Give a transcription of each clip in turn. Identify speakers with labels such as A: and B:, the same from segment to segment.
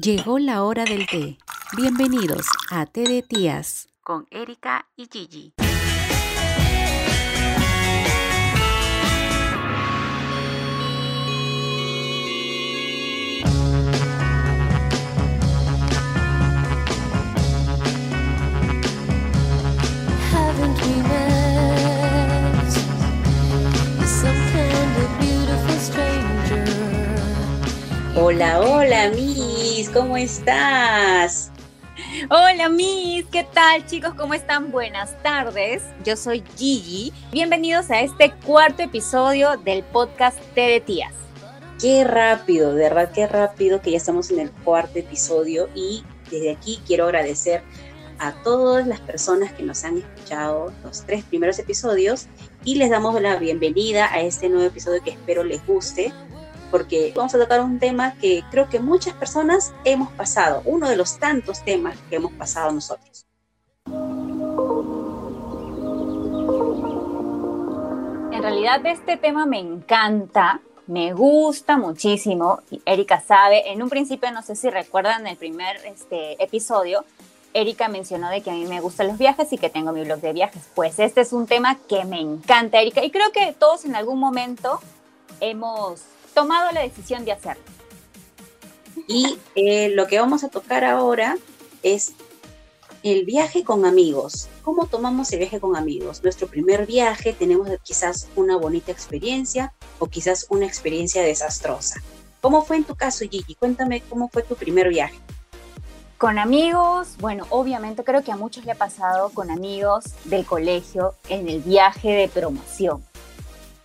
A: Llegó la hora del té. Bienvenidos a Té de Tías con Erika y Gigi.
B: Hola, hola, Miss, ¿cómo estás?
C: Hola Miss, ¿qué tal chicos? ¿Cómo están? Buenas tardes. Yo soy Gigi. Bienvenidos a este cuarto episodio del podcast T de Tías.
B: Qué rápido, de verdad, qué rápido que ya estamos en el cuarto episodio y desde aquí quiero agradecer a todas las personas que nos han escuchado los tres primeros episodios y les damos la bienvenida a este nuevo episodio que espero les guste porque vamos a tocar un tema que creo que muchas personas hemos pasado, uno de los tantos temas que hemos pasado nosotros.
C: En realidad este tema me encanta, me gusta muchísimo. Erika sabe, en un principio no sé si recuerdan el primer este, episodio, Erika mencionó de que a mí me gustan los viajes y que tengo mi blog de viajes. Pues este es un tema que me encanta, Erika, y creo que todos en algún momento hemos tomado la decisión de hacerlo.
B: Y eh, lo que vamos a tocar ahora es el viaje con amigos. ¿Cómo tomamos el viaje con amigos? Nuestro primer viaje, tenemos quizás una bonita experiencia o quizás una experiencia desastrosa. ¿Cómo fue en tu caso, Gigi? Cuéntame cómo fue tu primer viaje.
C: Con amigos, bueno, obviamente creo que a muchos le ha pasado con amigos del colegio en el viaje de promoción,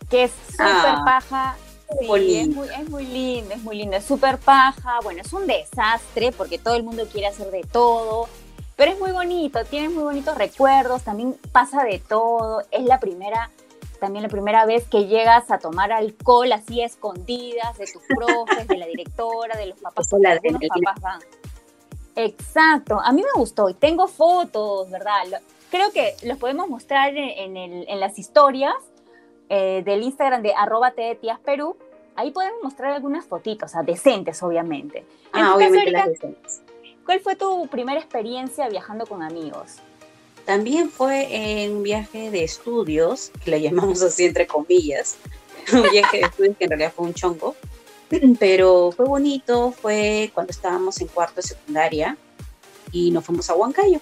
C: que es súper
B: Ah,
C: paja. Sí, es muy, es muy lindo, es muy lindo, es súper paja, bueno, es un desastre porque todo el mundo quiere hacer de todo, pero es muy bonito, tiene muy bonitos recuerdos, también pasa de todo, es la primera, también la primera vez que llegas a tomar alcohol así a escondidas de tus profes, de la directora, de los papás,
B: la
C: algunos
B: adrenalina.
C: papás van. Exacto, a mí me gustó y tengo fotos, ¿verdad? Creo que los podemos mostrar en el- en las historias eh, del Instagram de arroba tías Perú. Ahí podemos mostrar algunas fotitos, o sea, decentes, obviamente. En
B: Ah,
C: caso,
B: obviamente las escenas.
C: ¿Cuál fue tu primera experiencia viajando con amigos?
B: También fue en un viaje de estudios, que le llamamos así entre comillas, un viaje de estudios que en realidad fue un chongo, pero fue bonito, fue cuando estábamos en cuarto de secundaria y nos fuimos a Huancayo.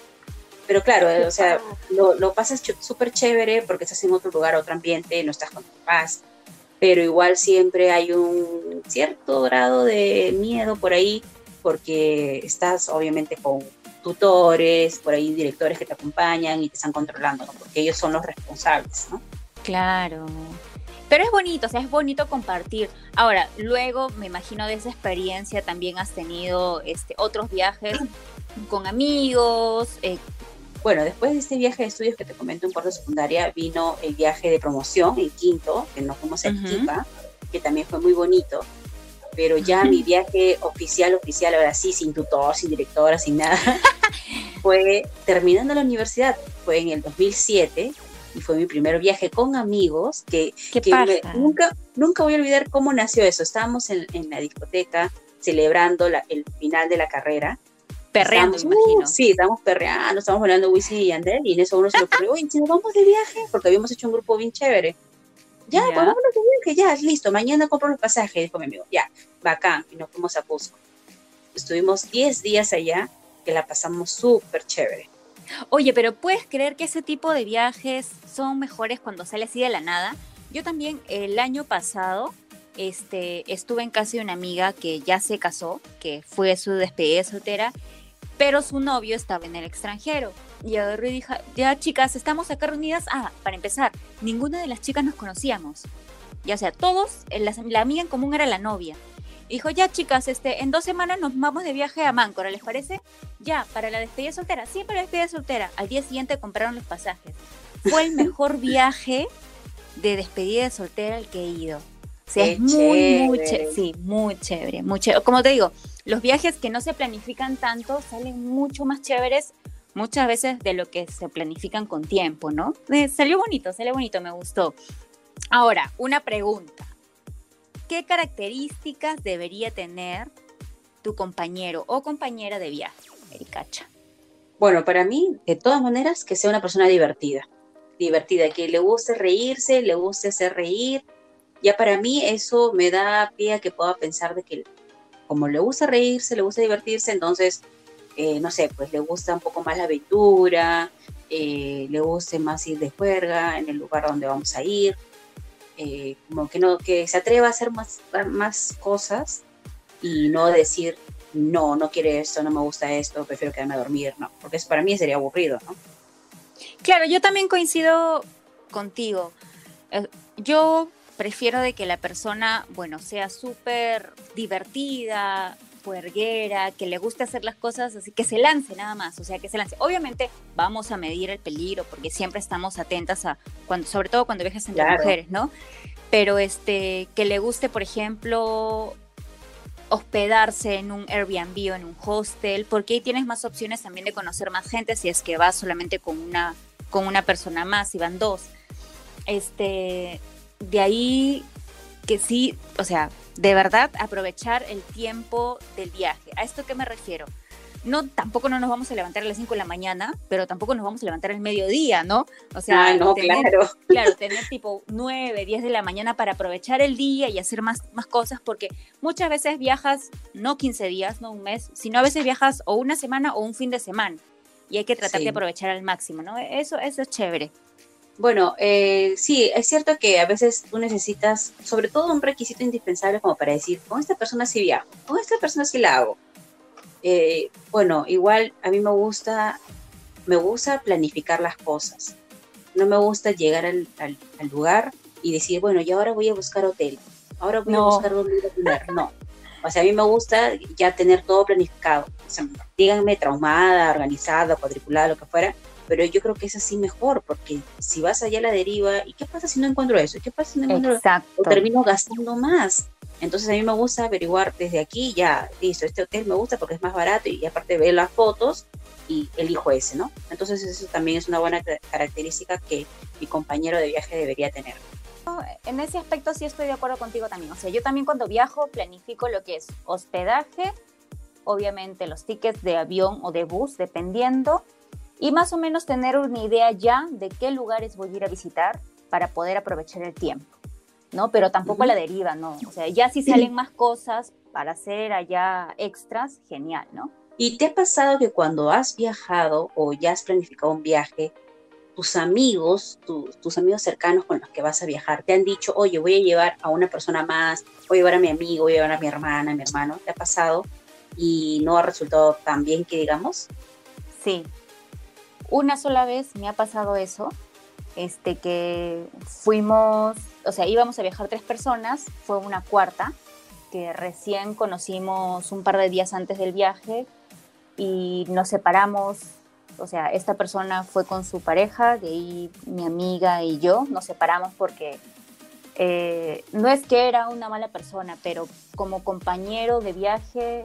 B: Pero claro, o sea, lo, lo pasas súper chévere porque estás en otro lugar, otro ambiente, no estás con tus papás, pero igual siempre hay un cierto grado de miedo por ahí porque estás obviamente con tutores, por ahí directores que te acompañan y te están controlando, ¿no? porque ellos son los responsables, ¿no?
C: Claro. Pero es bonito, o sea, es bonito compartir. Ahora, luego me imagino de esa experiencia también has tenido este, otros viajes con amigos. eh,
B: Bueno, después de este viaje de estudios que te comento en cuarto secundaria, vino el viaje de promoción en quinto, que nos fuimos a. Arequipa, que también fue muy bonito. Pero ya mi viaje oficial, oficial, ahora sí, sin tutor, sin directora, sin nada, fue terminando la universidad. Fue en el 2007 y fue mi primer viaje con amigos que que me- nunca, nunca voy a olvidar cómo nació eso. Estábamos en, en la discoteca celebrando la- el final de la carrera.
C: Perreando, me
B: Estábamos, uh,
C: imagino.
B: sí, estábamos perreando, estábamos bailando Wisin y Yandel y en eso uno se le ocurrió, oye, si nos vamos de viaje, porque habíamos hecho un grupo bien chévere. Ya,
C: Ya.
B: pues vámonos de viaje, ya, listo, mañana compro los pasajes, dijo mi amigo, ya, bacán, y nos fuimos a Cusco. Estuvimos 10 días allá, que la pasamos súper chévere.
C: Oye, pero ¿puedes creer que ese tipo de viajes son mejores cuando sale así de la nada? Yo también el año pasado este, estuve en casa de una amiga que ya se casó, que fue su despedida soltera, pero su novio estaba en el extranjero. Y agarré y dije, ya chicas, estamos acá reunidas. Ah, para empezar, ninguna de las chicas nos conocíamos. Ya o sea, todos, eh, las- la amiga en común era la novia. Y dijo, ya chicas, este, en dos semanas nos vamos de viaje a Máncora, ¿les parece? Ya, para la despedida soltera, sí, para la despedida soltera. Al día siguiente compraron los pasajes. Fue el mejor viaje de despedida de soltera al que he ido. O sea,
B: Qué
C: es muy, muy
B: chévere.
C: Sí, muy chévere, muy chévere. Como te digo, los viajes que no se planifican tanto salen mucho más chéveres muchas veces de lo que se planifican con tiempo, ¿no? Eh, salió bonito, salió bonito, me gustó. Ahora, una pregunta. ¿Qué características debería tener tu compañero o compañera de viaje, Ericacha?
B: Bueno, para mí, de todas maneras, que sea una persona divertida. Divertida, que le guste reírse, le guste hacer reír. Ya para mí eso me da pie a que pueda pensar de que como le gusta reírse, le gusta divertirse, entonces, eh, no sé, pues le gusta un poco más la aventura, eh, le guste más ir de juerga en el lugar donde vamos a ir, eh, como que no, que se atreva a hacer más, más cosas y no decir, no, no quiere esto, no me gusta esto, prefiero quedarme a dormir, no, porque para mí sería aburrido, ¿no?
C: Claro, yo también coincido contigo. Yo prefiero de que la persona, bueno, sea súper divertida, puerguera, que le guste hacer las cosas, así que se lance nada más, o sea, que se lance. Obviamente vamos a medir el peligro porque siempre estamos atentas a, cuando, sobre todo cuando viajas entre
B: Claro.
C: mujeres, ¿no? Pero este, que le guste, por ejemplo, hospedarse en un Airbnb o en un hostel, porque ahí tienes más opciones también de conocer más gente si es que vas solamente con una, con una persona más, si van dos. Este, de ahí que sí, o sea, de verdad aprovechar el tiempo del viaje. ¿A esto qué me refiero? No, tampoco no nos vamos a levantar a las 5 de la mañana, pero tampoco nos vamos a levantar al mediodía, ¿no? O sea,
B: ah, no,
C: tener-
B: claro.
C: claro, tener tipo 9, 10 de la mañana para aprovechar el día y hacer más, más cosas, porque muchas veces viajas no 15 días, no un mes, sino a veces viajas o una semana o un fin de semana. Y hay que tratar
B: Sí.
C: de aprovechar al máximo, ¿no? Eso, eso es chévere.
B: Bueno, eh, sí, es cierto que a veces tú necesitas, sobre todo un requisito indispensable como para decir, con esta persona sí viajo, con esta persona sí la hago. Eh, bueno, igual a mí me gusta, me gusta planificar las cosas. No me gusta llegar al, al- al lugar y decir, bueno, y ahora voy a buscar hotel, ahora voy
C: No.
B: a buscar dónde ir a comer. No. O sea, a mí me gusta ya tener todo planificado. O sea, díganme traumada, organizada, cuadriculada, lo que fuera, pero yo creo que es así mejor, porque si vas allá a la deriva, ¿y qué pasa si no encuentro eso? ¿Y qué pasa si no encuentro
C: Exacto.
B: o termino gastando más. Entonces a mí me gusta averiguar desde aquí, ya, listo, este hotel me gusta porque es más barato y aparte ver las fotos y elijo ese, ¿no? Entonces eso también es una buena ca- característica que mi compañero de viaje debería tener.
C: En ese aspecto sí estoy de acuerdo contigo también. O sea, yo también cuando viajo planifico lo que es hospedaje, obviamente los tickets de avión o de bus, dependiendo, y más o menos tener una idea ya de qué lugares voy a ir a visitar para poder aprovechar el tiempo, ¿no? Pero tampoco la deriva, ¿no? O sea, ya si salen más cosas para hacer allá extras, genial, ¿no?
B: ¿Y te ha pasado que cuando has viajado o ya has planificado un viaje, tus amigos, tu- tus amigos cercanos con los que vas a viajar, te han dicho, oye, voy a llevar a una persona más, voy a llevar a mi amigo, voy a llevar a mi hermana, a mi hermano? ¿Te ha pasado? Y no ha resultado tan bien que digamos.
C: Sí. Una sola vez me ha pasado eso, este que fuimos, o sea, íbamos a viajar tres personas, fue una cuarta, que recién conocimos un par de días antes del viaje y nos separamos, o sea, esta persona fue con su pareja, de ahí mi amiga y yo nos separamos porque eh, no es que era una mala persona, pero como compañero de viaje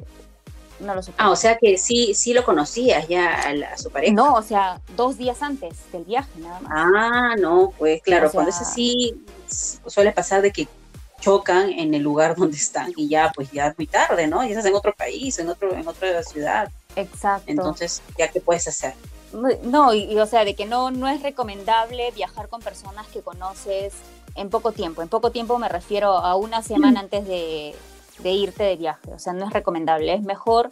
C: no lo soportaba.
B: Ah, o sea que sí, sí lo conocías ya a, la- a su pareja.
C: No, o sea, dos días antes del viaje, nada más.
B: Ah, no, pues claro,
C: O sea-
B: cuando es así, suele pasar de que chocan en el lugar donde están y ya, pues ya es muy tarde, ¿no? Ya estás en otro país, en otro, en otra ciudad.
C: Exacto.
B: Entonces, ¿ya qué puedes hacer?
C: no, y, y, o sea, de que no, no es recomendable viajar con personas que conoces en poco tiempo. En poco tiempo me refiero a una semana antes de, de irte de viaje. O sea, no es recomendable. Es mejor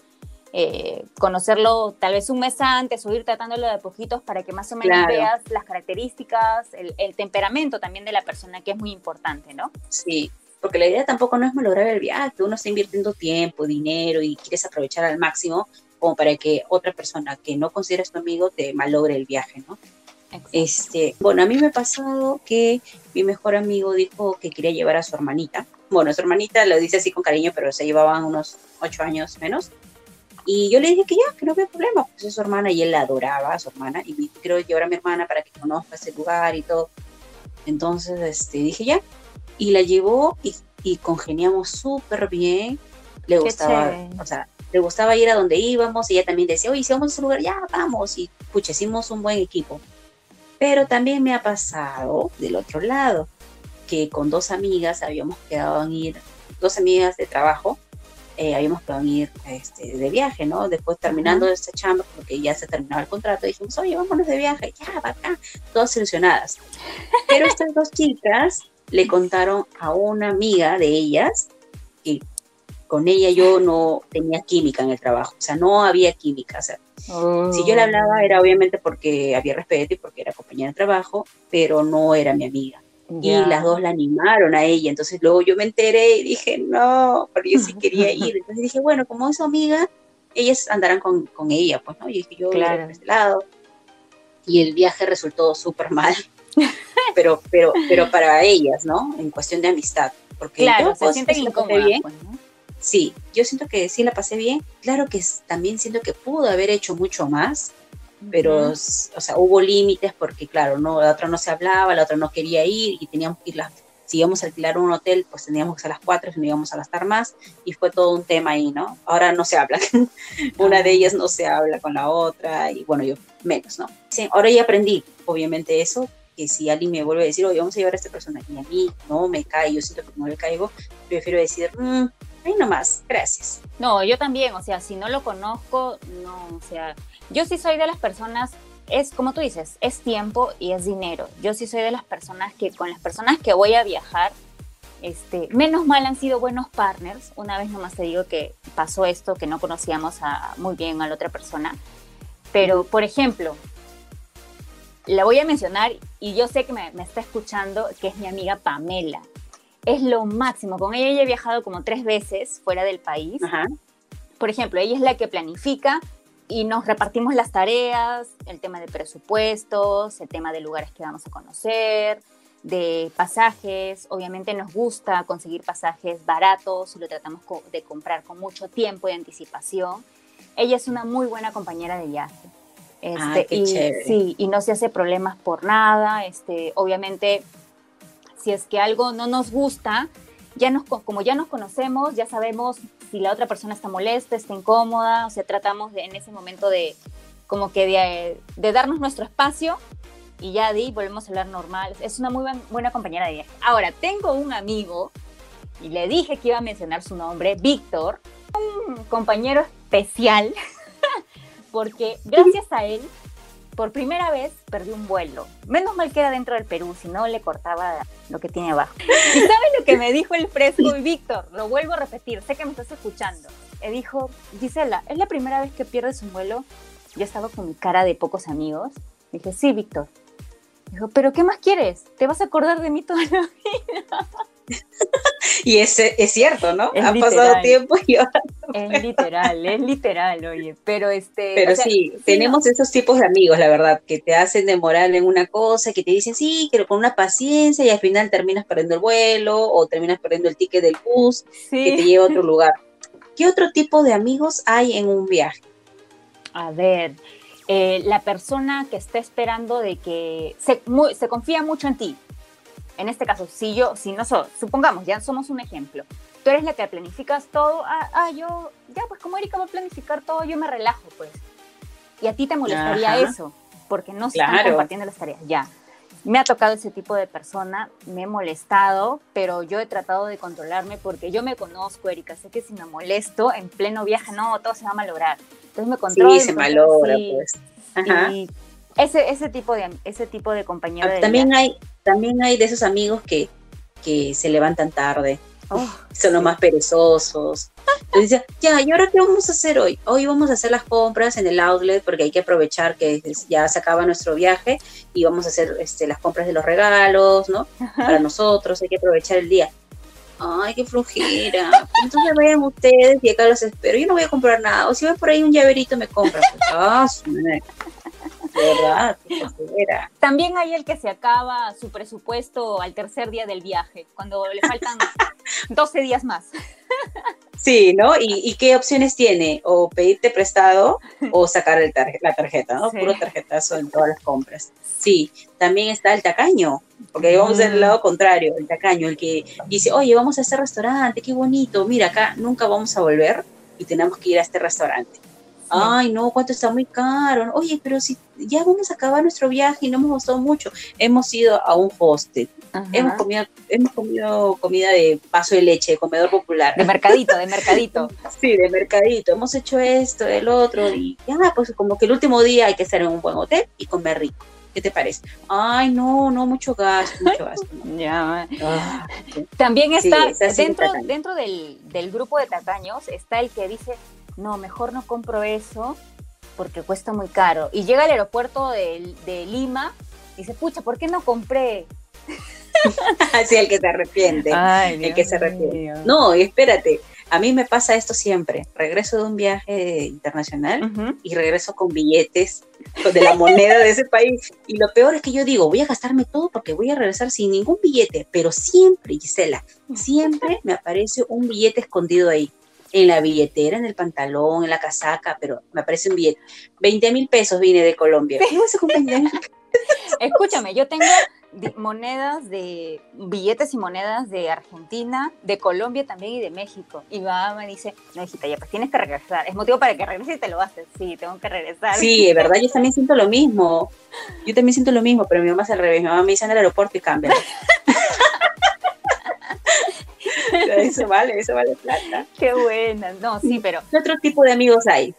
C: eh, conocerlo tal vez un mes antes o ir tratándolo de poquitos para que más o menos
B: Claro.
C: veas las características, el, el temperamento también de la persona, que es muy importante, ¿no?
B: Sí, porque la idea tampoco no es malograr el viaje, uno está invirtiendo tiempo, dinero y quieres aprovechar al máximo como para que otra persona que no consideras tu amigo te malogre el viaje, ¿no?
C: Exacto.
B: Este, bueno, a mí me ha pasado que mi mejor amigo dijo que quería llevar a su hermanita. Bueno, su hermanita lo dice así con cariño, pero se llevaban unos ocho años menos. Y yo le dije que ya, que no había problema, pues es su hermana y él la adoraba a su hermana y me quiero llevar a mi hermana para que conozca ese lugar y todo. Entonces, este, dije ya. Y la llevó y, y congeniamos súper bien. Le
C: Qué
B: gustaba,
C: chévere.
B: o sea, le gustaba ir a donde íbamos y ella también decía, oye, si vamos a ese lugar, ya vamos. Y pucha, hicimos un buen equipo. Pero también me ha pasado del otro lado, que con dos amigas habíamos quedado en ir, dos amigas de trabajo, eh, habíamos que ir este, de viaje, ¿no? Después terminando esta chamba, porque ya se terminaba el contrato, dijimos, oye, vámonos de viaje, ya, acá, todas ilusionadas. Pero estas dos chicas le contaron a una amiga de ellas que con ella yo no tenía química en el trabajo, o sea, no había química. O sea, Si yo le hablaba era obviamente porque había respeto y porque era compañera de trabajo, pero no era mi amiga. Y las dos la animaron a ella. Entonces luego yo me enteré y dije, no, pero yo sí quería ir. Entonces dije, bueno, como es amiga, ellas andarán con, con ella, pues, ¿no? Y dije, yo claro. este lado. Y el viaje resultó súper mal. pero, pero, pero para ellas, ¿no? En cuestión de amistad. Porque
C: claro, yo, se pues, sienten incómodas, bien. Pues, ¿no?
B: Sí, yo siento que sí la pasé bien. Claro que también siento que pudo haber hecho mucho más, pero, o sea, hubo límites porque, claro, no, la otra no se hablaba, la otra no quería ir y teníamos que ir las, si íbamos a alquilar un hotel, pues teníamos que ser a las cuatro, si no íbamos a gastar más y fue todo un tema ahí, ¿no? Ahora no se habla, una de ellas no se habla con la otra y bueno, yo menos, ¿no? Sí, ahora ya aprendí, obviamente eso, que si alguien me vuelve a decir, oye, vamos a llevar a esta persona y a mí no me cae, yo siento que no le caigo, prefiero decir, mmm, ahí nomás, gracias.
C: No, yo también, o sea, si no lo conozco, no, o sea, yo sí soy de las personas, es como tú dices, es tiempo y es dinero. Yo sí soy de las personas que con las personas que voy a viajar, este, menos mal han sido buenos partners. Una vez nomás te digo que pasó esto, que no conocíamos a, muy bien a la otra persona. Pero, por ejemplo, la voy a mencionar y yo sé que me, me está escuchando, que es mi amiga Pamela es lo máximo. Con ella he viajado como tres veces fuera del país. Por ejemplo, ella es la que planifica y nos repartimos las tareas, el tema de presupuestos, el tema de lugares que vamos a conocer, de pasajes. Obviamente nos gusta conseguir pasajes baratos y lo tratamos de comprar con mucho tiempo de anticipación. Ella es una muy buena compañera de viaje. Este, y, sí, y no se hace problemas por nada. Este, obviamente si es que algo no nos gusta, ya nos, como ya nos conocemos, ya sabemos si la otra persona está molesta, está incómoda, o sea, tratamos en ese momento de como que de darnos nuestro espacio y ya de ahí volvemos a hablar normal. Es una muy buena compañera de viaje. Ahora, tengo un amigo y le dije que iba a mencionar su nombre, Víctor, un compañero especial, porque gracias a él por primera vez perdí un vuelo. Menos mal que era dentro del Perú, si no le cortaba lo que tiene abajo. ¿Y sabes lo que me dijo el fresco y Víctor? Lo vuelvo a repetir, sé que me estás escuchando. Me dijo, Gisela, ¿es la primera vez que pierdes un vuelo? Yo estaba con mi cara de pocos amigos. Dije, sí, Víctor. Dijo, ¿pero qué más quieres? Te vas a acordar de mí toda la vida.
B: Y es, es cierto, ¿no? ha pasado tiempo y ahora...
C: Es literal, es literal, oye, pero este...
B: Pero sí, tenemos esos tipos de amigos, la verdad, que te hacen demorar en una cosa, que te dicen, sí, pero con una paciencia y al final terminas perdiendo el vuelo o terminas perdiendo el ticket del bus que te lleva a otro lugar. ¿Qué otro tipo de amigos hay en un viaje?
C: A ver, eh, la persona que está esperando de que se, se confía mucho en ti, en este caso, si yo, si no supongamos, ya somos un ejemplo, tú eres la que planificas todo, ah, ah, yo, ya, pues como Erika va a planificar todo, yo me relajo, pues. Y a ti te molestaría eso, porque no se están compartiendo las tareas, ya. Me ha tocado ese tipo de persona, me he molestado, pero yo he tratado de controlarme porque yo me conozco, Erika, sé que si me molesto en pleno viaje, no, todo se va a malograr. Entonces me controlo.
B: Sí, se malogra, pues.
C: Ajá. Y ese, ese tipo de ese tipo de compañero
B: ah, también hay también hay de esos amigos que, que se levantan tarde. Oh, son los más perezosos. Entonces ya y ahora qué vamos a hacer hoy hoy vamos a hacer las compras en el outlet porque hay que aprovechar que ya se acaba nuestro viaje y vamos a hacer este, las compras de los regalos no para nosotros hay que aprovechar el día Ay, qué flojera. Entonces vayan ustedes y acá los espero. Yo no voy a comprar nada. O si ves por ahí un llaverito, me compras. Pues, verdad,
C: También hay el que se acaba su presupuesto al tercer día del viaje, cuando le faltan 12 días más.
B: Sí, ¿no? ¿Y, qué opciones tiene? O pedirte prestado o sacar el la tarjeta, ¿no? Puro tarjetazo en todas las compras. Sí, también está el tacaño, porque vamos del lado contrario, el tacaño, el que dice, oye, vamos a este restaurante, qué bonito, mira, acá nunca vamos a volver y tenemos que ir a este restaurante ay, no, cuánto está muy caro. Oye, pero si ya vamos a acabar nuestro viaje y no hemos gustado mucho, hemos ido a un hostel
C: Ajá.
B: Hemos comido, hemos comido comida de paso de leche, de comedor popular.
C: De mercadito, de mercadito.
B: Sí, de mercadito. Hemos hecho esto, el otro, y ya, pues como que el último día hay que estar en un buen hotel y comer rico. ¿Qué te parece? Ay, no, no, mucho gasto, mucho gasto. no.
C: Ya.
B: Ah,
C: También
B: Sí,
C: está, dentro, dentro del, del grupo de tacaños, está el que dice, no, mejor no compro eso porque cuesta muy caro. Y llega al aeropuerto de, de Lima y dice, pucha, ¿por qué no compré?
B: sí, el que se arrepiente.
C: Ay,
B: el que se arrepiente. No, y espérate, a mí me pasa esto siempre. Regreso de un viaje internacional y regreso con billetes de la moneda de ese país. Y lo peor es que yo digo, voy a gastarme todo porque voy a regresar sin ningún billete, pero siempre, Gisela, siempre me aparece un billete escondido ahí. En la billetera, en el pantalón, en la casaca, pero me aparece un billete. 20 mil pesos vine de Colombia. ¿Qué vas a hacer con 20 mil
C: Escúchame, yo tengo monedas de billetes y monedas de Argentina, de Colombia también y de México. Y mi mamá me dice, no, hijita, ya pues tienes que regresar. Es motivo para que regreses y te lo haces. Sí, tengo que regresar.
B: Sí, de verdad, yo también siento lo mismo. Yo también siento lo mismo, pero mi mamá es al revés. Mi mamá me dice en el aeropuerto y cambia. eso vale, eso vale plata.
C: Qué buena. No, sí, pero
B: ¿Qué otro tipo de amigos hay?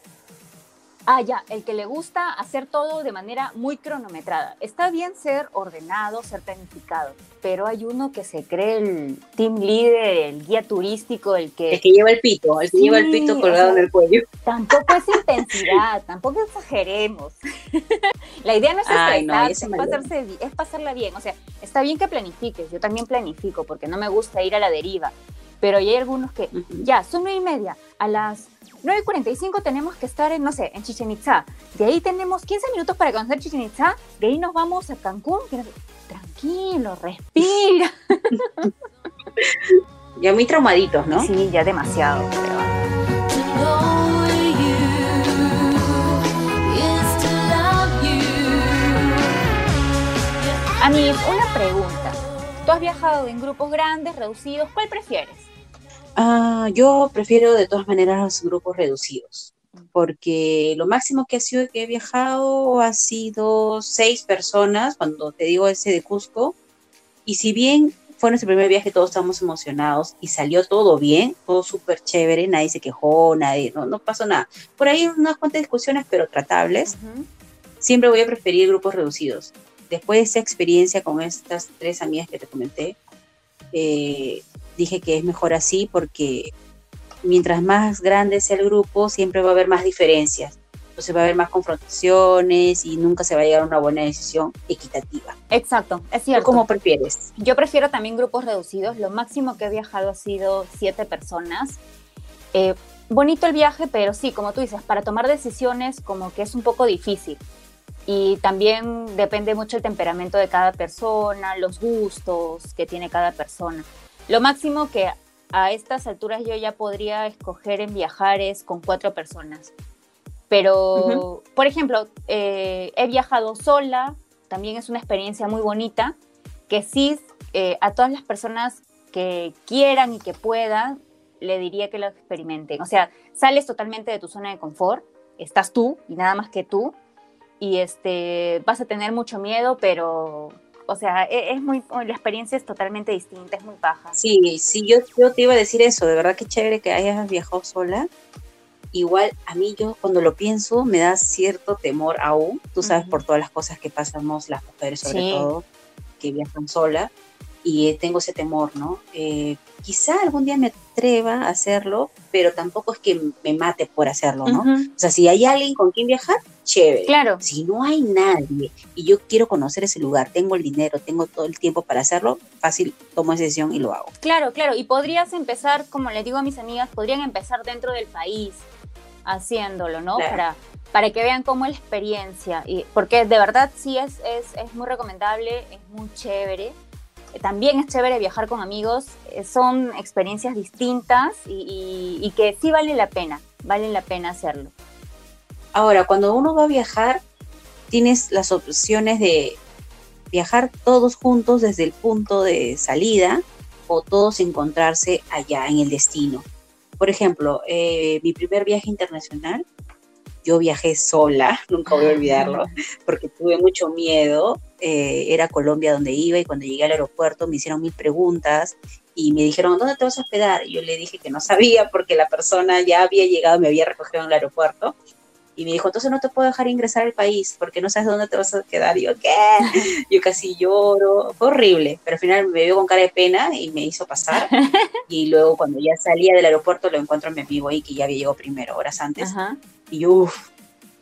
C: Ah, ya, el que le gusta hacer todo de manera muy cronometrada. Está bien ser ordenado, ser planificado, pero hay uno que se cree el team leader, el guía turístico, el que
B: El que lleva el pito, el que
C: Sí,
B: lleva el pito
C: o
B: colgado
C: sea,
B: en el cuello.
C: tampoco es intensidad, tampoco exageremos. La idea no es
B: Ay, no,
C: es, pasarse es pasarla bien. O sea, está bien que planifiques, yo también planifico porque no me gusta ir a la deriva, pero hay algunos que
B: Ujú.
C: ya, son nueve y media. A las 9.45 tenemos que estar en, no sé, en Chichen Itza. De ahí tenemos 15 minutos para conocer Chichen Itza. De ahí nos vamos a Cancún. Tranquilo, respira.
B: Ya muy traumaditos, ¿no?
C: Sí, ya demasiado. pero-. Anis, una pregunta. Tú has viajado en grupos grandes, reducidos. ¿Cuál prefieres?
B: Ah, yo prefiero de todas maneras los grupos reducidos, porque lo máximo que ha sido que he viajado ha sido seis personas, cuando te digo ese de Cusco, y si bien fue nuestro primer viaje, todos estábamos emocionados y salió todo bien, todo súper chévere, nadie se quejó, nadie, no, no pasó nada. Por ahí unas cuantas discusiones, pero tratables. Siempre voy a preferir grupos reducidos. Después de esa experiencia con estas tres amigas que te comenté, eh, dije que es mejor así porque mientras más grande sea el grupo, siempre va a haber más diferencias. Entonces va a haber más confrontaciones y nunca se va a llegar a una buena decisión equitativa.
C: Exacto, es
B: ¿Tú
C: cierto.
B: cómo prefieres?
C: Yo prefiero también grupos reducidos. Lo máximo que he viajado ha sido siete personas. Eh, bonito el viaje, pero sí, como tú dices, para tomar decisiones como que es un poco difícil. Y también depende mucho el temperamento de cada persona, los gustos que tiene cada persona. Lo máximo que a estas alturas yo ya podría escoger en viajar es con cuatro personas. Pero, por ejemplo, eh, he viajado sola, también es una experiencia muy bonita, que sí eh, a todas las personas que quieran y que puedan, le diría que lo experimenten. O sea, sales totalmente de tu zona de confort, estás tú y nada más que tú, y este, vas a tener mucho miedo, pero, o sea, e- es, muy, la experiencia es totalmente distinta, es muy baja.
B: Sí, sí, yo, yo te iba a decir eso, de verdad que chévere que hayas viajado sola. Igual a mí yo cuando lo pienso me da cierto temor aún, tú sabes
C: Ujú.
B: por todas las cosas que pasamos las mujeres sobre
C: Sí.
B: todo, que viajan sola, y eh, tengo ese temor, ¿no? Eh, quizá algún día me atreva a hacerlo, pero tampoco es que me mate por hacerlo, ¿no?
C: Ujú.
B: O sea, si hay alguien con quien viajar, chévere.
C: Claro,
B: Si no hay nadie y yo quiero conocer ese lugar, tengo el dinero, tengo todo el tiempo para hacerlo, fácil tomo esa decisión y lo hago.
C: Claro, claro. Y podrías empezar, como le digo a mis amigas, podrían empezar dentro del país haciéndolo, ¿no?
B: Claro.
C: Para, para que vean cómo es la experiencia. Y, porque de verdad sí es, es, es muy recomendable, es muy chévere. También es chévere viajar con amigos. eh, Son experiencias distintas y, y- y que sí vale la pena, vale la pena hacerlo.
B: Ahora, cuando uno va a viajar, tienes las opciones de viajar todos juntos desde el punto de salida o todos encontrarse allá en el destino. Por ejemplo, eh, mi primer viaje internacional, yo viajé sola, nunca voy a olvidarlo, porque tuve mucho miedo eh, era Colombia donde iba y cuando llegué al aeropuerto me hicieron mil preguntas y me dijeron, ¿dónde te vas a hospedar? Y yo le dije que no sabía porque la persona ya había llegado, me había recogido en el aeropuerto. Y me dijo, entonces no te puedo dejar ingresar al país porque no sabes dónde te vas a quedar. Y yo, ¿qué? Yo casi lloro. Fue horrible, pero al final me vio con cara de pena y me hizo pasar. Y luego cuando ya salía del aeropuerto lo encuentro a mi amigo ahí que ya había llegado primero, horas antes.
C: Ajá.
B: Y yo, uf.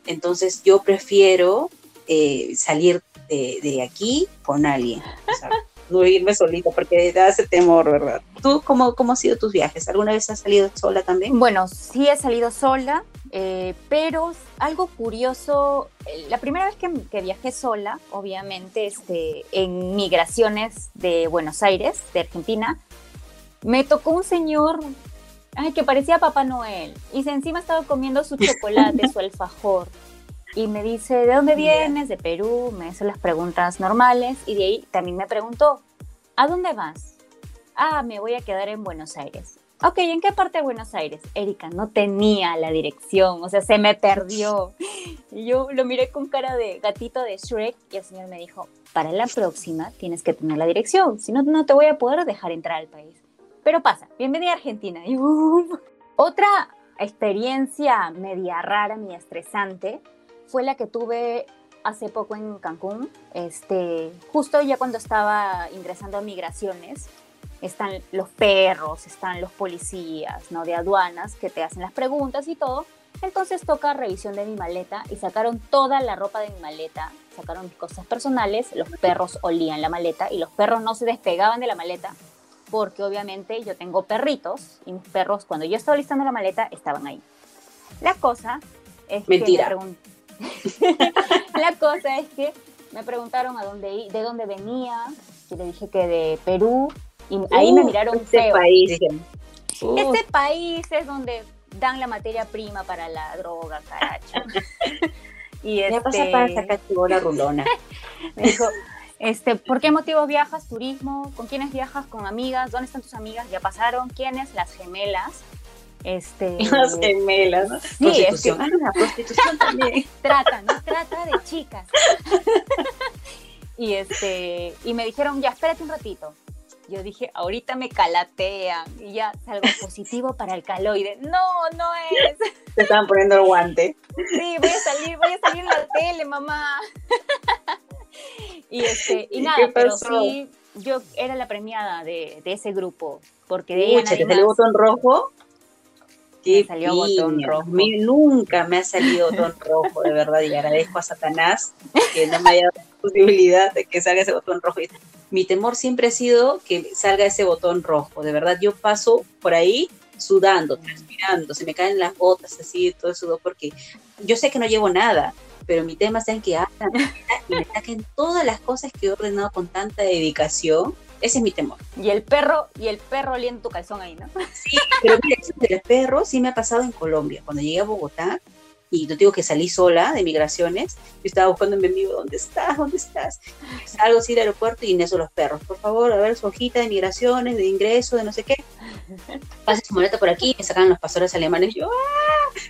B: Entonces yo prefiero eh, salir de, de aquí con alguien. O sea, no irme solita porque da ese temor, ¿verdad? ¿Tú cómo, cómo han sido tus viajes? ¿Alguna vez has salido sola también?
C: Bueno, sí he salido sola, eh, pero algo curioso, eh, la primera vez que, que viajé sola, obviamente, este, en migraciones de Buenos Aires, de Argentina, me tocó un señor ay, que parecía Papá Noel y se encima estaba comiendo su chocolate, su alfajor. Y me dice, ¿de dónde vienes? De Perú. Me hizo las preguntas normales y de ahí también me preguntó, ¿a dónde vas? Ah, me voy a quedar en Buenos Aires. Ok, ¿en qué parte de Buenos Aires? Erika, no tenía la dirección, o sea, se me perdió. Y yo lo miré con cara de gatito de Shrek y el señor me dijo, para la próxima tienes que tener la dirección, si no, no te voy a poder dejar entrar al país. Pero pasa, bienvenida a Argentina. Y, uh, Otra experiencia media rara, media estresante, fue la que tuve hace poco en Cancún, este, justo ya cuando estaba ingresando a migraciones, están los perros, están los policías, ¿no? De aduanas que te hacen las preguntas y todo. Entonces toca revisión de mi maleta y sacaron toda la ropa de mi maleta, sacaron mis cosas personales, los perros olían la maleta y los perros no se despegaban de la maleta porque obviamente yo tengo perritos y mis perros cuando yo estaba listando la maleta estaban ahí. La cosa es
B: Mentira.
C: que me la cosa es que me preguntaron a dónde de dónde venía y le dije que de Perú y ahí me
B: Uh,
C: miraron
B: este
C: feo.
B: país, dijeron. Uh,
C: Este país es donde dan la materia prima para la droga, caracho. y
B: ya
C: este,
B: pasa para sacar bola rulona.
C: me dijo, este, ¿por qué motivo viajas? Turismo, ¿con quiénes viajas? ¿Con amigas? ¿Dónde están tus amigas? ¿Ya pasaron? ¿Quiénes? Las gemelas. Este,
B: Las gemelas, ¿no?
C: Sí,
B: prostitución. Ah, la prostitución también.
C: trata, ¿no? Trata de chicas. y este, y me dijeron, ya, espérate un ratito. Yo dije, ahorita me calatean y ya salgo positivo para el caloide. No, no es.
B: Te estaban poniendo el guante.
C: Sí, voy a salir, voy a salir en la tele, mamá. y este, y
B: ¿Y
C: nada, pero sí, yo era la premiada de, de ese grupo, porque de ella
B: Pucha,
C: nadie
B: ¿te
C: más.
B: botón rojo?
C: Me
B: Qué
C: salió botón rojo.
B: Mí nunca me ha salido botón rojo, de verdad, y agradezco a Satanás que no me haya dado la posibilidad de que salga ese botón rojo. Mi temor siempre ha sido que salga ese botón rojo, de verdad, yo paso por ahí sudando, transpirando, se me caen las botas así, todo el sudor, porque yo sé que no llevo nada, pero mi tema está en que hagan y me saquen todas las cosas que he ordenado con tanta dedicación. Ese es mi temor.
C: Y el perro, y el perro oliendo tu calzón ahí, ¿no?
B: Sí, pero mira, eso del perro sí me ha pasado en Colombia. Cuando llegué a Bogotá, y te digo que salí sola de migraciones, yo estaba buscando a mi amigo, ¿dónde estás? ¿Dónde estás? Salgo así del aeropuerto y en eso los perros, por favor, a ver su hojita de migraciones, de ingreso, de no sé qué. Pase su maleta por aquí, me sacan los pastores alemanes, y yo, ¡ah!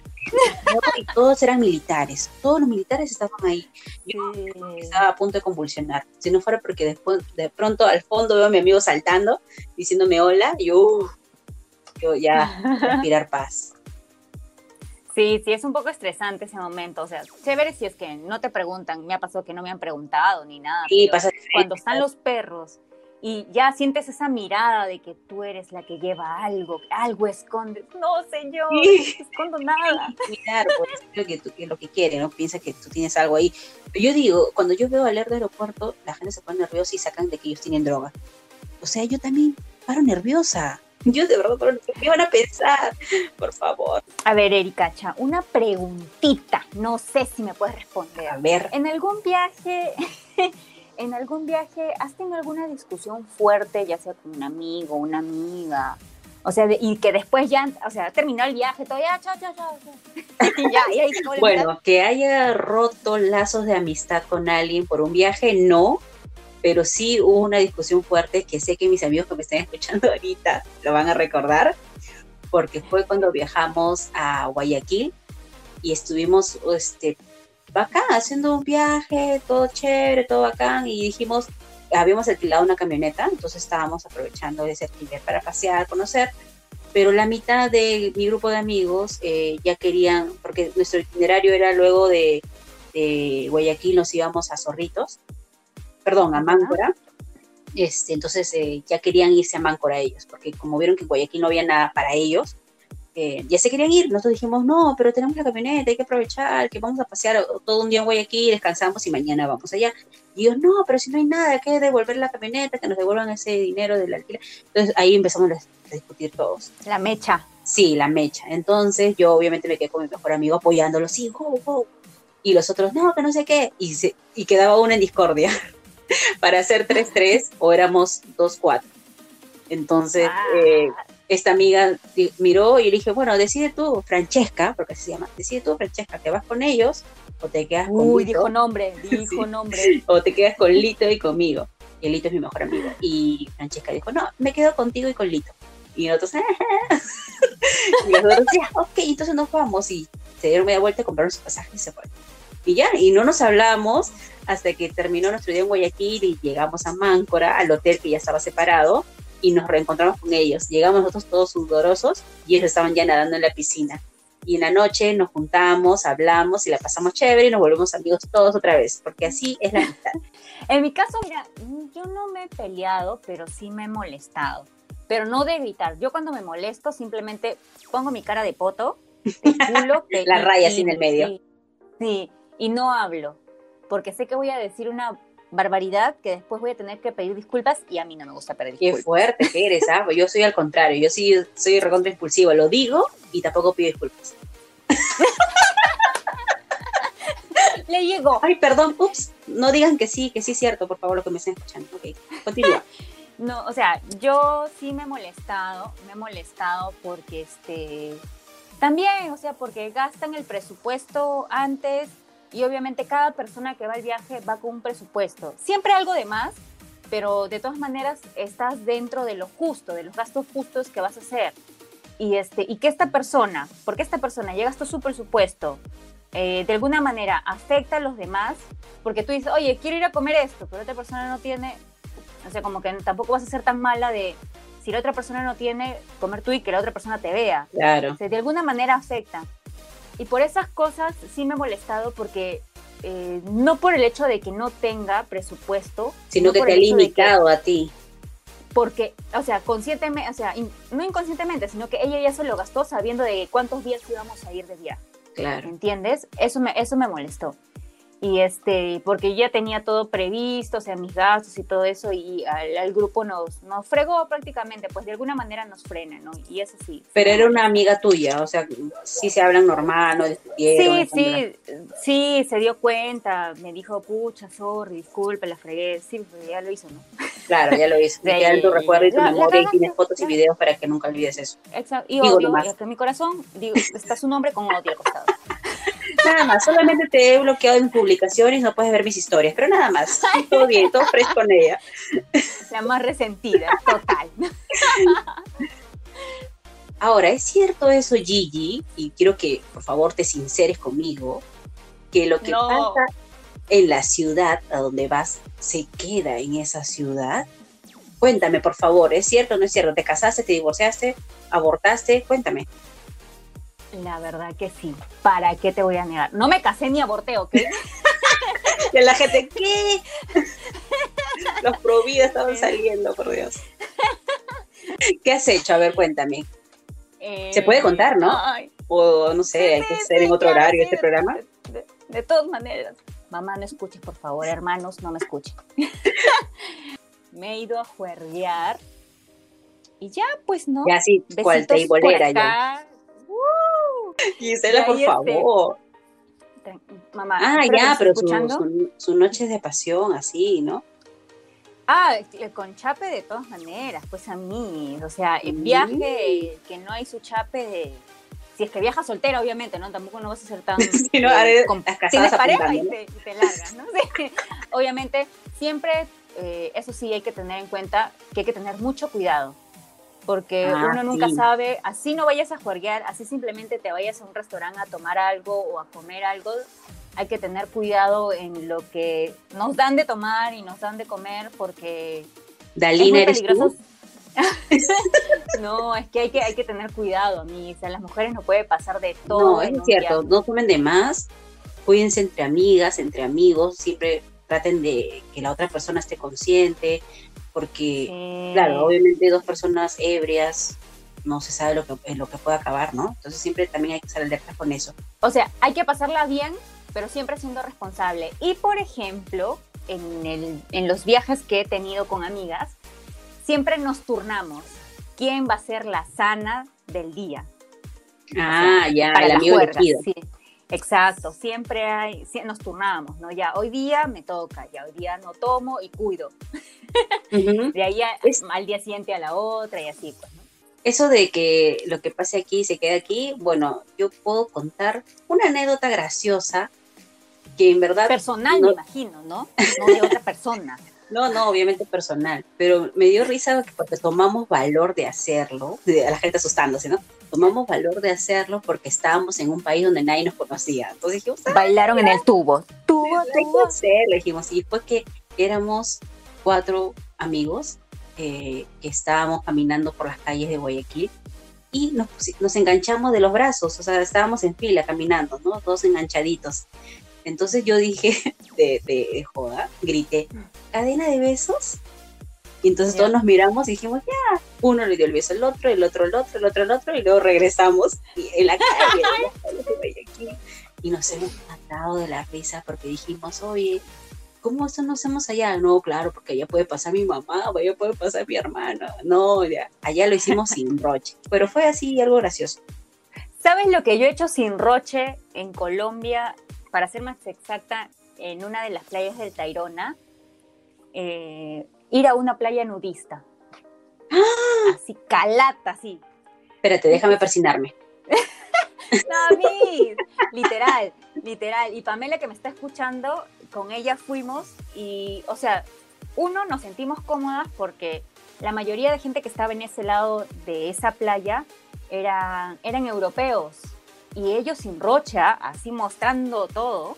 B: Y todos eran militares, todos los militares estaban ahí. Yo estaba a punto de convulsionar. Si no fuera porque después, de pronto al fondo veo a mi amigo saltando, diciéndome hola, y yo, yo ya respirar paz.
C: Sí, sí, es un poco estresante ese momento. O sea, chévere si es que no te preguntan. Me ha pasado que no me han preguntado ni nada.
B: Sí, pasa
C: cuando están los perros y ya sientes esa mirada de que tú eres la que lleva algo, algo escondes. No, señor,
B: Sí.
C: no escondo nada.
B: Claro, pues, es lo que, tú- lo que quiere, ¿no? Piensa que tú tienes algo ahí. Pero yo digo, cuando yo veo de aeropuerto, la gente se pone nerviosa y sacan de que ellos tienen droga. O sea, yo también paro nerviosa. Yo de verdad nerviosa. ¿Qué van a pensar? Por favor.
C: A ver, Erikacha, una preguntita. No sé si me puedes responder.
B: A ver.
C: En algún viaje, en algún viaje, ¿has tenido alguna discusión fuerte, ya sea con un amigo, una amiga? O sea, de- y que después ya, o sea, terminó el viaje, todo ya, chao, chao, chao. ya, y ahí.
B: Bueno, que haya roto lazos de amistad con alguien por un viaje, no. Pero sí hubo una discusión fuerte que sé que mis amigos que me están escuchando ahorita lo van a recordar, porque fue cuando viajamos a Guayaquil y estuvimos este, bacán, haciendo un viaje, todo chévere, todo bacán, y dijimos, habíamos alquilado una camioneta, entonces estábamos aprovechando ese alquiler para pasear, conocer, pero la mitad de mi grupo de amigos eh, ya querían, porque nuestro itinerario era luego de, de Guayaquil, nos íbamos a Zorritos, perdón, a Máncora, este, entonces eh, ya querían irse a Máncora ellos, porque como vieron que en Guayaquil no había nada para ellos, eh, ya se querían ir. Nosotros dijimos, no, pero tenemos la camioneta, hay que aprovechar, que vamos a pasear todo un día en Guayaquil, descansamos y mañana vamos allá. Y ellos, no, pero si no hay nada, hay que devolver la camioneta, que nos devuelvan ese dinero del alquiler. Entonces ahí empezamos a discutir todos.
C: La mecha.
B: Sí, la mecha. Entonces yo obviamente me quedé con mi mejor amigo apoyándolo, sí, go, go. Y los otros, no, que no sé qué. Y, se- y quedaba una en discordia. Para hacer 3-3 o éramos 2-4. Entonces,
C: Ah.
B: eh, esta amiga miró y le dije, bueno, decide tú, Francesca, porque así se llama, decide tú, Francesca, ¿te vas con ellos o te quedas con
C: Uy,
B: Lito?
C: dijo nombre, dijo nombre.
B: o te quedas con Lito y conmigo. Y Lito es mi mejor amigo. Y Francesca dijo, no, me quedo contigo y con Lito. Y nosotros, y los otros, ya, ok, entonces nos vamos. Y se dieron media vuelta, compraron su pasaje y se fueron. Y ya, y no nos hablamos hasta que terminó nuestro día en Guayaquil y llegamos a Máncora, al hotel que ya estaba separado, y nos reencontramos con ellos. Llegamos nosotros todos sudorosos y ellos estaban ya nadando en la piscina. Y en la noche nos juntamos, hablamos y la pasamos chévere y nos volvemos amigos todos otra vez, porque así es la amistad.
C: En mi caso, mira, yo no me he peleado, pero sí me he molestado. Pero no de gritar. Yo cuando me molesto simplemente pongo mi cara de poto, de culo,
B: La
C: y-
B: raya en el medio.
C: Sí, sí, y no hablo, porque sé que voy a decir una barbaridad que después voy a tener que pedir disculpas y a mí no me gusta pedir
B: Qué
C: disculpas.
B: fuerte que eres, ¿ah? Yo soy al contrario, yo sí soy recontra impulsiva, lo digo y tampoco pido disculpas.
C: Le llegó.
B: Ay, perdón, ups, no digan que sí, que sí es cierto, por favor, lo que me estén escuchando. Ok, continúa.
C: No, o sea, yo sí me he molestado, me he molestado porque este también, o sea, porque gastan el presupuesto antes y obviamente cada persona que va al viaje va con un presupuesto. Siempre algo de más, pero de todas maneras estás dentro de lo justo, de los gastos justos que vas a hacer. Y este y que esta persona, porque esta persona ya gastó su presupuesto, eh, de alguna manera afecta a los demás, porque tú dices, oye, quiero ir a comer esto, pero otra persona no tiene, o sea, como que tampoco vas a ser tan mala de, si la otra persona no tiene, comer tú y que la otra persona te vea.
B: Claro.
C: O sea, de alguna manera afecta. Y por esas cosas sí me he molestado porque eh, no por el hecho de que no tenga presupuesto,
B: Sino que te ha
C: que-
B: limitado a ti.
C: porque, o sea, conscientemente, o sea, in- no inconscientemente, sino que ella ya se lo gastó sabiendo de cuántos días íbamos a ir de viaje.
B: Claro.
C: ¿entiendes? Eso me, eso me molestó. Y este, porque ya tenía todo previsto, o sea, mis gastos y todo eso, y al, al grupo nos, nos fregó prácticamente, pues de alguna manera nos frena, ¿no? Y eso sí.
B: Pero era una amiga tuya, o sea, sí se hablan normal, no.
C: Sí, sí, sí, se dio cuenta, me dijo, pucha, sorry, disculpe, la fregué, sí, pues ya lo hizo, ¿no?
B: Claro, ya lo hizo.
C: Sí.
B: Queda en tu recuerdo y tu
C: La- la
B: memoria y
C: cagaste,
B: tienes fotos y
C: ya.
B: videos para que nunca olvides eso.
C: Exacto. Y
B: Digo
C: odio,
B: nomás.
C: en mi corazón, digo, está su nombre con odio al costado.
B: Nada más, solamente te he bloqueado en publicaciones, no puedes ver mis historias, pero nada más. Todo bien, todo fresco con ella.
C: La más resentida, total.
B: Ahora, ¿es cierto eso, Gigi? Y quiero que por favor te sinceres conmigo, que lo que
C: No.
B: pasa en la ciudad a donde vas se queda en esa ciudad. Cuéntame, por favor, ¿es cierto o no es cierto? ¿Te casaste, te divorciaste, abortaste? Cuéntame.
C: La verdad que sí. ¿Para qué te voy a negar? No me casé ni aborté, ¿ok?
B: Y la gente, ¿qué? Los providas estaban saliendo, por Dios. ¿Qué has hecho? A ver, cuéntame. Se puede contar, ¿no?
C: Ay,
B: O no sé, hay que hacer en otro horario este programa.
C: De, de todas maneras. Mamá, no escuches, por favor. Hermanos, no me escuchen. me he ido a juerguear. Y ya, pues, ¿no?
B: Ya sí, cual
C: por
B: teibolera ya. Gisela, por
C: este,
B: favor.
C: Mamá,
B: Ah, ya, pero su,
C: escuchando.
B: su, su noche de pasión, así, ¿no?
C: Ah, el con chape de todas maneras, pues a mí, o sea, el viaje que no hay su chape de... Si es que viajas soltera, obviamente, ¿no? Tampoco no vas a ser tan...
B: Si no,
C: eh,
B: las casadas
C: Tienes pareja y te, y te largas, ¿no? Sí. Obviamente, siempre, eh, eso sí hay que tener en cuenta que hay que tener mucho cuidado. Porque
B: Ah,
C: uno nunca
B: sí.
C: sabe, así no vayas a juerguear, así simplemente te vayas a un restaurante a tomar algo o a comer algo, hay que tener cuidado en lo que nos dan de tomar y nos dan de comer porque es
B: Dalina,
C: muy
B: ¿eres
C: peligroso.
B: tú?
C: no, es que hay que, hay que tener cuidado, a mí. O sea, las mujeres no puede pasar de todo.
B: No, es cierto,
C: viaje.
B: no tomen de más, cuídense entre amigas, entre amigos, siempre traten de que la otra persona esté consciente, porque,
C: Sí.
B: claro, obviamente dos personas ebrias no se sabe lo que, en lo que puede acabar, ¿no? Entonces siempre también hay que estar alerta con eso.
C: O sea, hay que pasarla bien, pero siempre siendo responsable. Y por ejemplo, en, el, en los viajes que he tenido con amigas, siempre nos turnamos. ¿Quién va a ser la sana del día?
B: Ah, ya,
C: para
B: el amigo elegido.
C: sí. Exacto, siempre hay, nos turnamos, ¿no? Ya hoy día me toca, ya hoy día no tomo y cuido. De ahí a-
B: Es-
C: al día siguiente a la otra y así, pues, ¿no?
B: Eso de que lo que pase aquí se quede aquí, bueno, yo puedo contar una anécdota graciosa que en verdad
C: Personal,
B: no-
C: me imagino, ¿no? No de otra persona.
B: No, no, obviamente personal, pero me dio risa que porque tomamos valor de hacerlo, de- a la gente asustándose, ¿no? Tomamos valor de hacerlo porque estábamos en un país donde nadie nos conocía. Entonces dijimos, ah,
C: Bailaron en el tubo. Tubo, tubo.
B: hacerlo, dijimos. Y fue que éramos cuatro amigos eh, que estábamos caminando por las calles de Guayaquil y nos, nos enganchamos de los brazos, o sea, estábamos en fila caminando, ¿no? Todos enganchaditos. Entonces yo dije, de, de, de joda, grité, ¿cadena de besos? Y entonces todos nos miramos y dijimos, ya, uno le dio el beso al otro, el otro al otro, el otro al otro, y luego regresamos y en la calle, y nos hemos matado de la risa porque dijimos, oye, ¿cómo eso no hacemos allá? No, claro, porque allá puede pasar mi mamá, o allá puede pasar mi hermano. No, ya, allá lo hicimos sin roche. Pero fue así algo gracioso.
C: ¿Sabes lo que yo he hecho sin roche en Colombia? Para ser más exacta, en una de las playas del Tairona, eh, ir a una playa nudista. Así, calata, así.
B: Espérate, déjame persinarme.
C: David, literal, literal. Y Pamela que me está escuchando, con ella fuimos y, o sea, uno, nos sentimos cómodas porque la mayoría de gente que estaba en ese lado de esa playa eran, eran europeos y ellos sin rocha, así mostrando todo,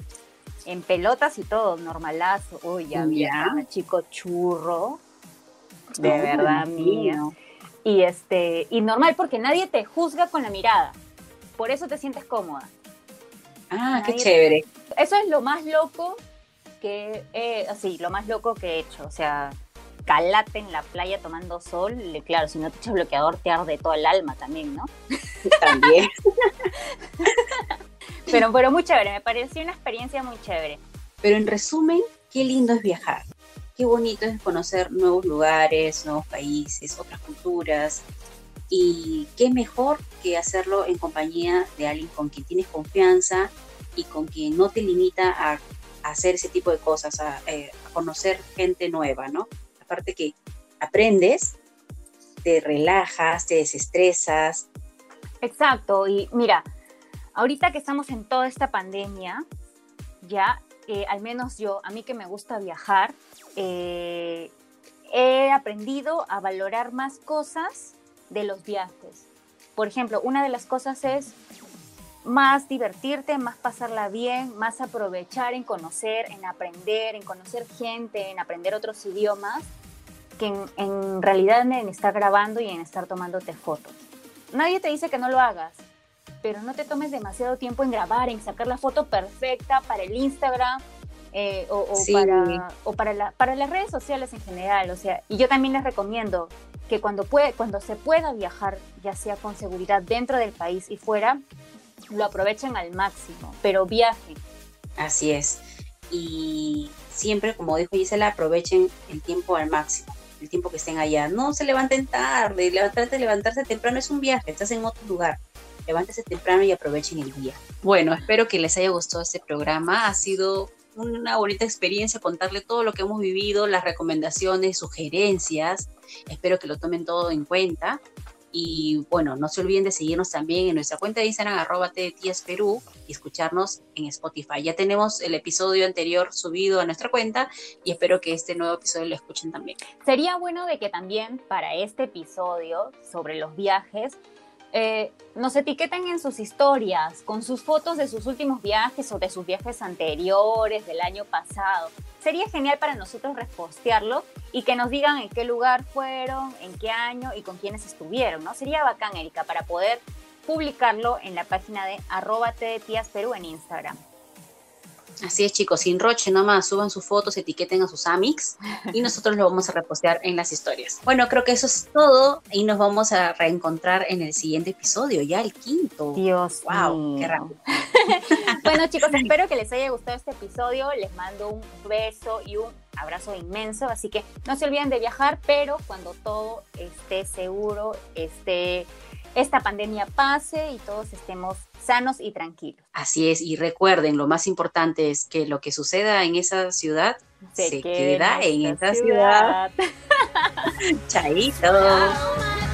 C: en pelotas y todo, normalazo. Uy, ya había un chico churro, de
B: Oh,
C: verdad, mía. Y este, y normal porque nadie te juzga con la mirada. Por eso te sientes cómoda.
B: Ah, qué chévere.
C: Eso es lo más loco que he, así, lo más loco que he hecho. O sea, calate en la playa tomando sol. Claro, si no te echas bloqueador te arde todo el alma también, ¿no?
B: También.
C: Pero, pero muy chévere, me pareció una experiencia muy chévere.
B: Pero en resumen, qué lindo es viajar. Qué bonito es conocer nuevos lugares, nuevos países, otras culturas. Y qué mejor que hacerlo en compañía de alguien con quien tienes confianza y con quien no te limita a, a hacer ese tipo de cosas, a, eh, a conocer gente nueva, ¿no? Aparte que aprendes, te relajas, te desestresas.
C: Exacto, y mira, ahorita que estamos en toda esta pandemia, ya, eh, al menos yo, a mí que me gusta viajar, eh, he aprendido a valorar más cosas de los viajes. Por ejemplo, una de las cosas es más divertirte, más pasarla bien, más aprovechar en conocer, en aprender, en conocer gente, en aprender otros idiomas, que en, en realidad en estar grabando y en estar tomándote fotos. Nadie te dice que no lo hagas, pero no te tomes demasiado tiempo en grabar, en sacar la foto perfecta para el Instagram eh, o, o
B: Sí.
C: para, o para, la- para las redes sociales en general. O sea, y yo también les recomiendo que cuando, puede, cuando se pueda viajar, ya sea con seguridad dentro del país y fuera, lo aprovechen al máximo, pero viajen.
B: Así es. Y siempre, como dijo Gisela, aprovechen el tiempo al máximo, el tiempo que estén allá. No se levanten tarde, levantarse, levantarse temprano es un viaje, estás en otro lugar. Levántese temprano y aprovechen el día. Bueno, espero que les haya gustado este programa. Ha sido una bonita experiencia contarle todo lo que hemos vivido, las recomendaciones, sugerencias. Espero que lo tomen todo en cuenta. Y bueno, no se olviden de seguirnos también en nuestra cuenta de Instagram, arroba Perú, y escucharnos en Spotify. Ya tenemos el episodio anterior subido a nuestra cuenta y espero que este nuevo episodio lo escuchen también.
C: Sería bueno de que también para este episodio sobre los viajes eh, nos etiqueten en sus historias, con sus fotos de sus últimos viajes o de sus viajes anteriores, del año pasado. Sería genial para nosotros repostearlo y que nos digan en qué lugar fueron, en qué año y con quiénes estuvieron, ¿no? Sería bacán, Erika, para poder publicarlo en la página de arroba Perú en Instagram.
B: Así es, chicos, sin roche nomás, suban sus fotos, etiqueten a sus amics y nosotros lo vamos a repostear en las historias. Bueno, creo que eso es todo y nos vamos a reencontrar en el siguiente episodio, ya el quinto.
C: Dios
B: Wow,
C: mío.
B: qué rápido.
C: Bueno, chicos, espero que les haya gustado este episodio. Les mando un beso y un abrazo inmenso. Así que no se olviden de viajar, pero cuando todo esté seguro, esté, esta pandemia pase y todos estemos sanos y tranquilos.
B: Así es, y recuerden, lo más importante es que lo que suceda en esa ciudad se, queda en esta ciudad. Chaito.
D: Chao.